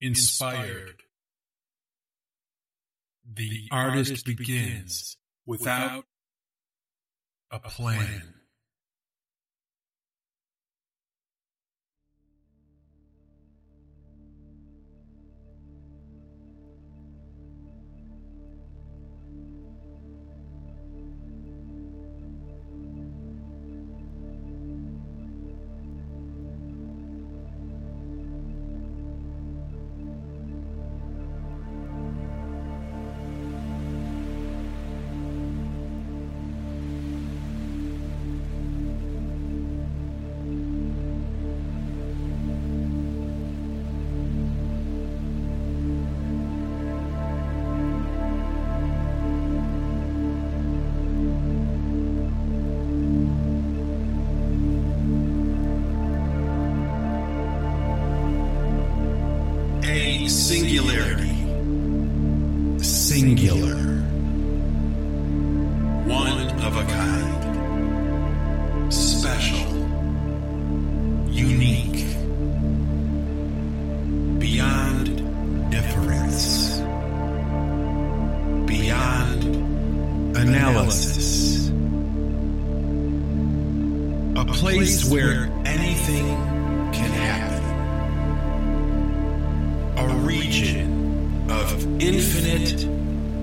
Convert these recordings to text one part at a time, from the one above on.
inspired. The artist begins without a plan. Region of infinite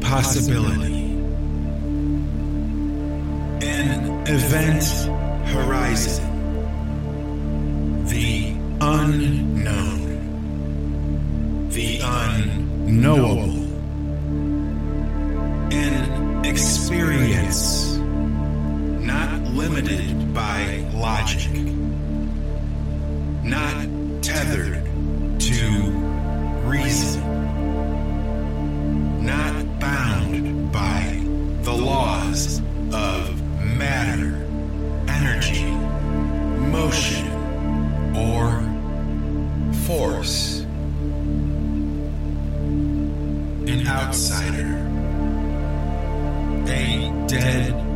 possibility. An event horizon. The unknown. The unknowable. An experience not limited by logic. Not tethered to reason, not bound by the laws of matter, energy, motion, or force. An outsider, a dead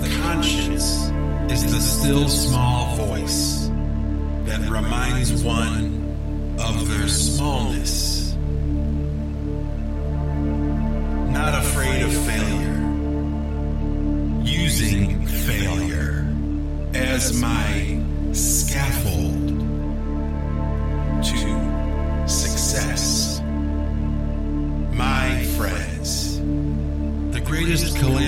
the conscience is the still small voice that reminds one of their smallness. Not afraid of failure. Using failure as my scaffold to success. My friends, the greatest calamity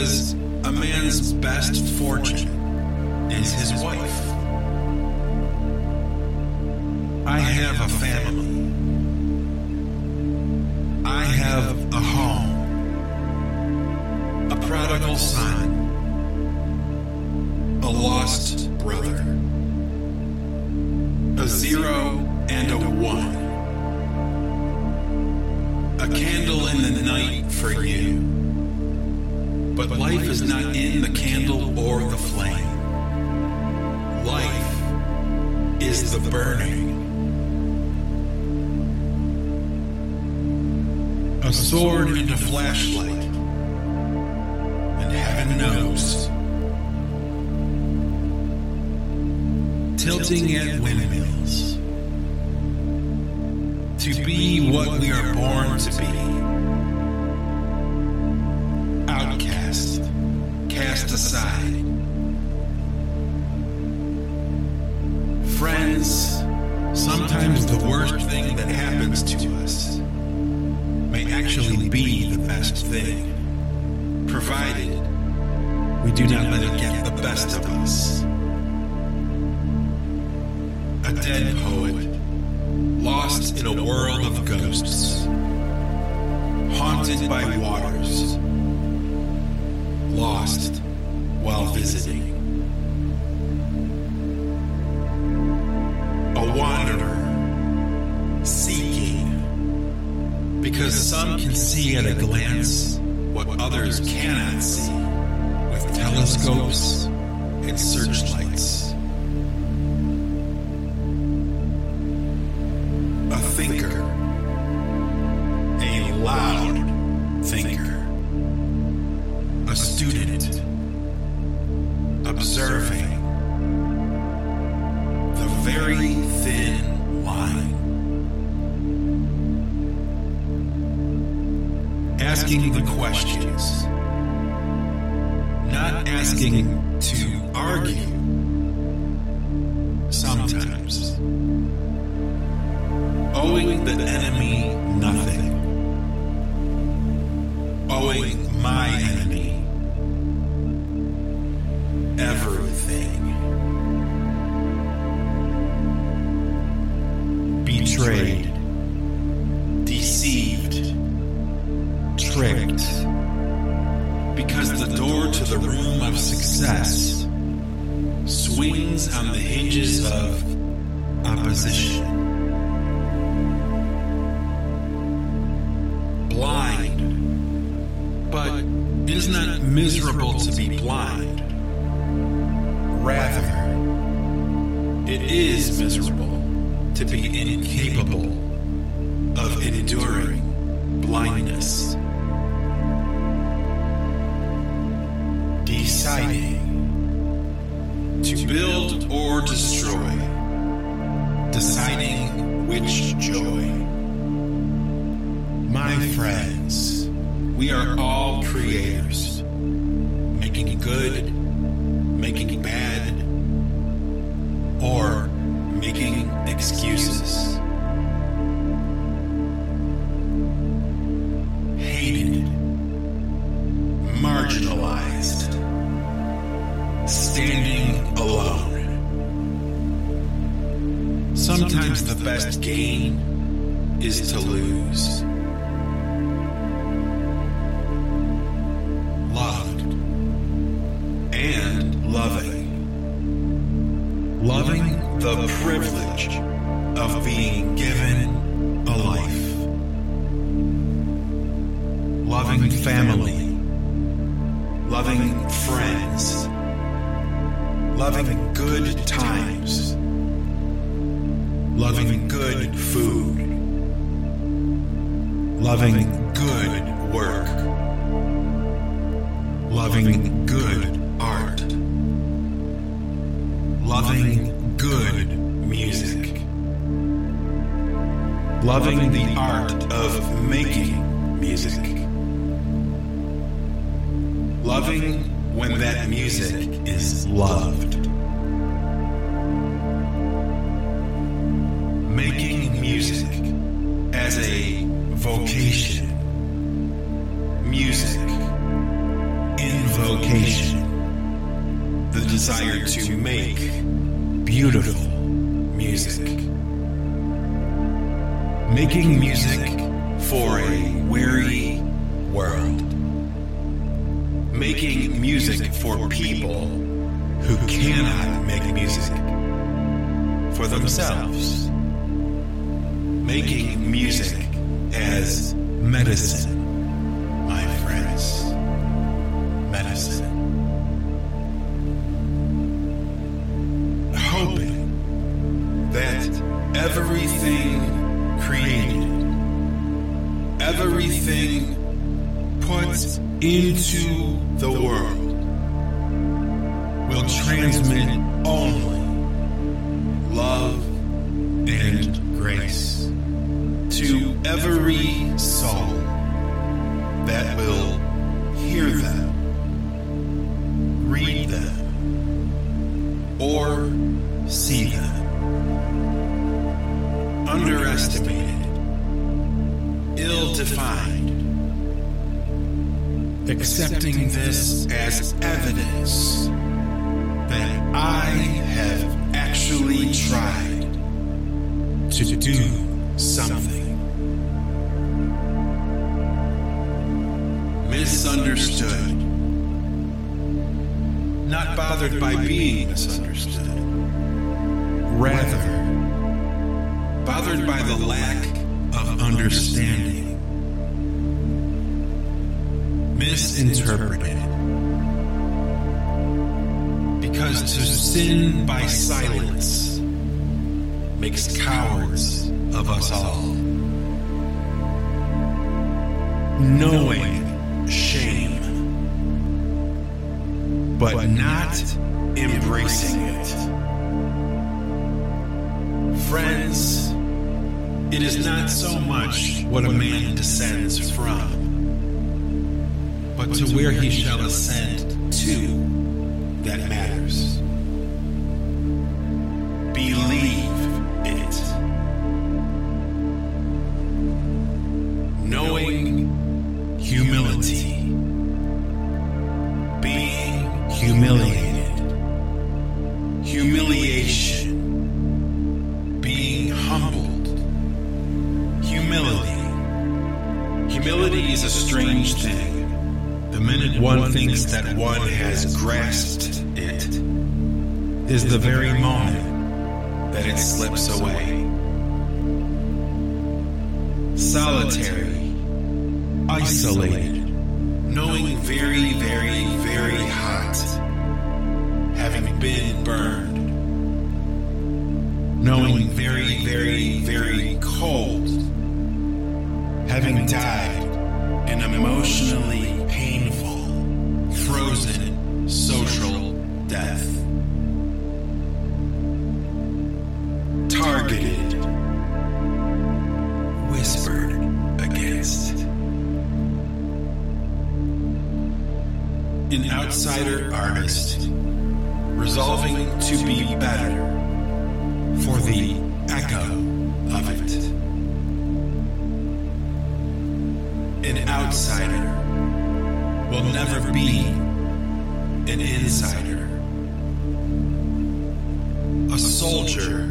because a man's best fortune is his wife. I have a family. A sword and a flashlight. And heaven knows. Tilting at windmills. To be what we are born to be. Outcast. Cast aside. Friends, sometimes the worst thing that happens to us actually be the best thing, provided we do not let it get the best of us. A dead poet, lost in a world of ghosts, haunted by waters, Asking the questions, not asking to argue. Sometimes. Owing the enemy nothing. Owing my enemy everything. betrayed, the room of success swings on the hinges of opposition. Blind, but it is not miserable to be blind. Rather, it is miserable to be incapable of enduring blindness. Deciding to build or destroy. Deciding which joy. My friends, we are all creators, making good, making bad, or making excuses. Is to lose. Loving good work, loving good art. Loving good music, loving the art of making music, loving when that music is loved, music for a weary world. Making music for people who cannot make music for themselves. Making music as medicine, into the world will transmit only love and grace to every soul that will hear them, read them, or see them. Underestimated, ill defined, accepting this as evidence that I have actually tried to do something. Misunderstood. Not bothered by being misunderstood. Rather, bothered by the lack of understanding. Misinterpreted. Because to sin by silence makes cowards of us all. Knowing shame, but not embracing it. Friends, it is not so much what a man descends from, to where he shall ascend to that matters. The very moment that it slips away. Solitary, isolated, knowing very, very, very hot, having been burned, knowing very, very, very cold, having died an emotionally An artist resolving to be better for the echo of it. An outsider will never be an insider. A soldier,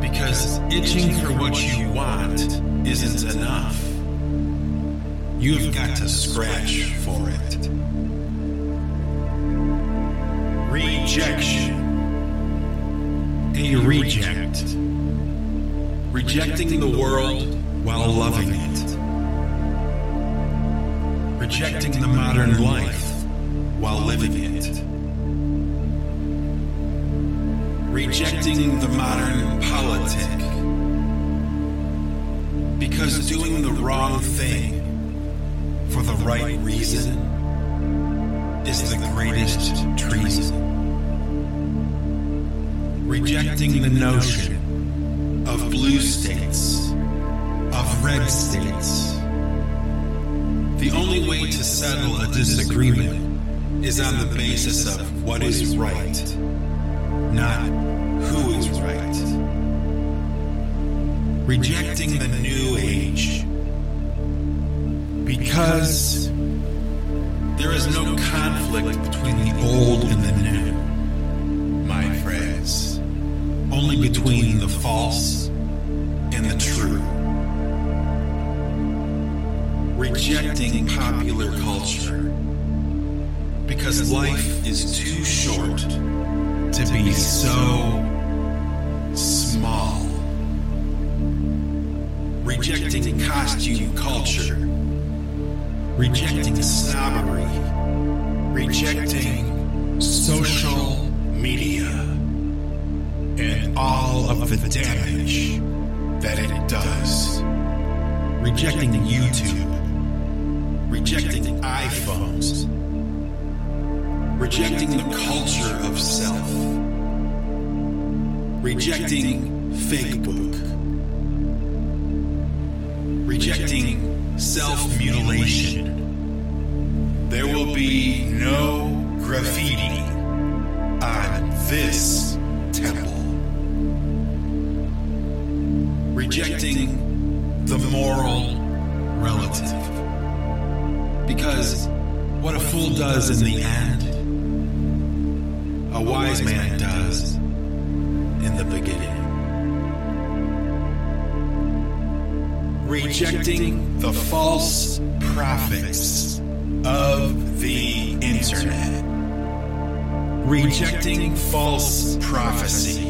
because itching for what you want isn't enough. You've got to scratch for it. Rejection. A reject. Rejecting the world while loving it. Rejecting the modern life while living it. Rejecting the modern politic. Because doing the wrong thing for the right reason is the greatest treason. Rejecting the notion of blue states, of red states. The only way to settle a disagreement is on the basis of what is right, not who is right. Rejecting the new age because there is no conflict between the old and the new, my friends. Only between the false and the true. Rejecting popular culture because life is too short to be so small. rejecting costume culture, rejecting snobbery, rejecting social media, and all of the damage that it does, rejecting YouTube, rejecting iPhones, rejecting the culture of self, rejecting Facebook, rejecting self mutilation. There will be no graffiti on this temple. Rejecting the moral relative. Because what a fool does in the end, a wise man does in the beginning. Rejecting the false prophets of the internet. Rejecting false prophecy.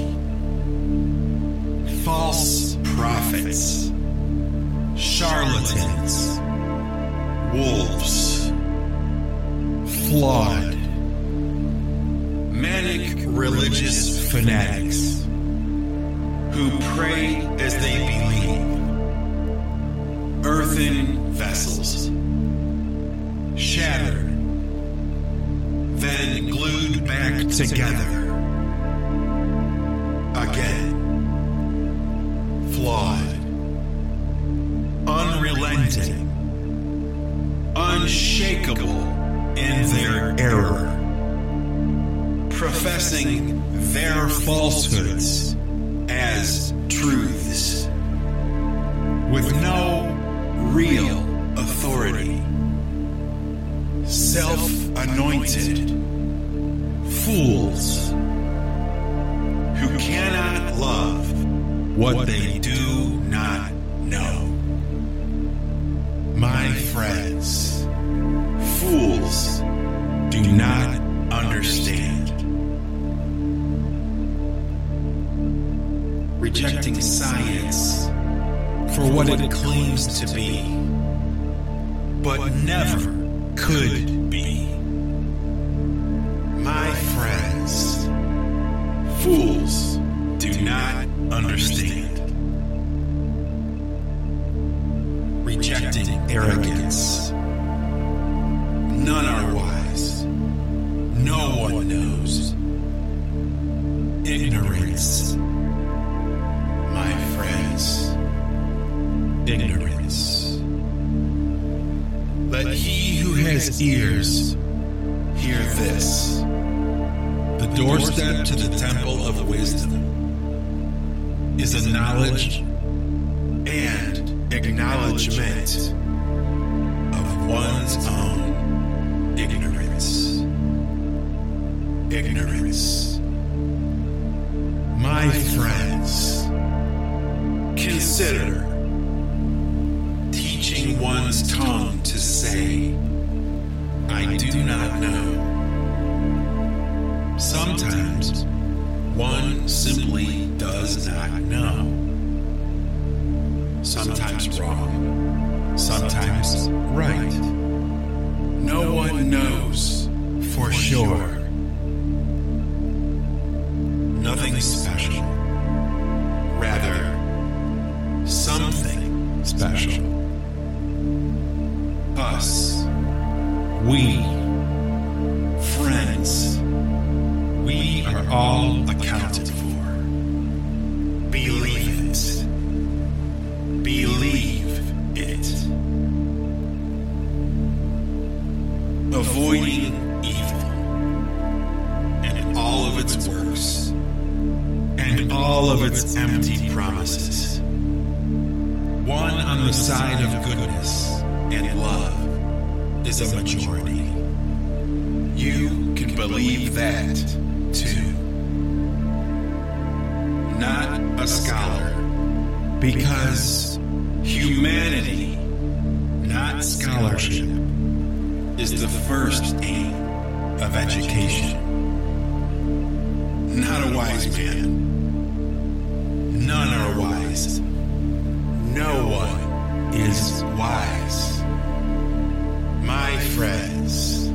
False prophets. Charlatans. Wolves. Flawed. Manic religious fanatics who pray as they believe. Earthen vessels. Shattered. Then glued back together. Could be. My friends, fools do not understand. Rejecting arrogance. None are wise. No one knows. Ignorance. My friends, ignorance. Let he who has ears hear this. The doorstep to the temple of wisdom is a knowledge and acknowledgement of one's own ignorance. Ignorance. My friends, consider one's tongue to say, I do not know. Sometimes one simply does not know. Sometimes wrong, sometimes right. No one knows for sure. Nothing special. Rather, something special. Us. We. Friends. We are all accounted for. Believe it. Believe it. Avoiding evil and all of its works and all of its empty promises. One on the side of goodness and love is a majority. You can believe that too. Not a scholar, because humanity, not scholarship, is the first aim of education. Not a wise man. None are wise. No one is wise. My friends,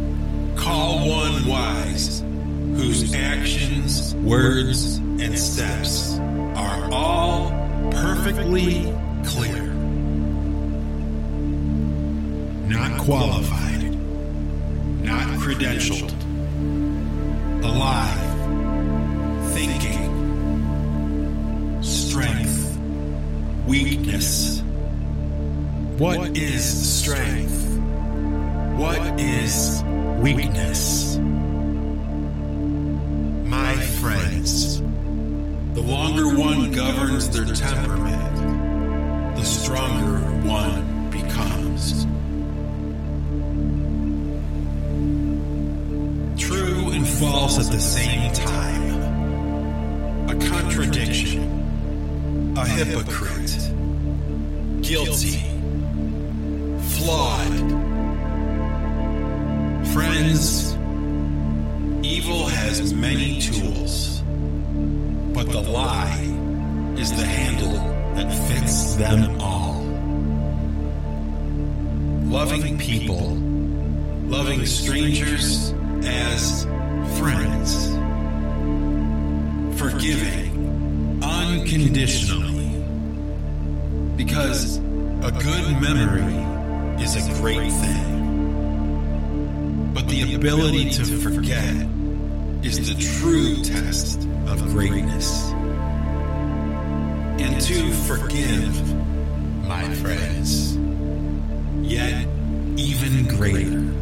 call one wise whose actions, words, and steps are all perfectly clear. Not qualified, not credentialed, alive, thinking, strength, weakness. What is strength? Is weakness? My friends, the longer one governs their temperament, the stronger one becomes. True and false at the same time. A contradiction. A hypocrite. Guilty. Friends, evil has many tools, but the lie is the handle that fits them all. Loving people, loving strangers as friends, forgiving unconditionally, because a good memory is a great thing. But the ability to forget is the true test of greatness. And to forgive, my friends, yet even greater.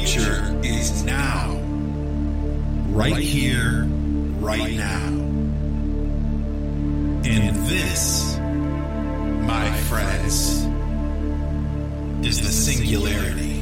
Future is now. Right here, right now. And this, my friends, is the singularity.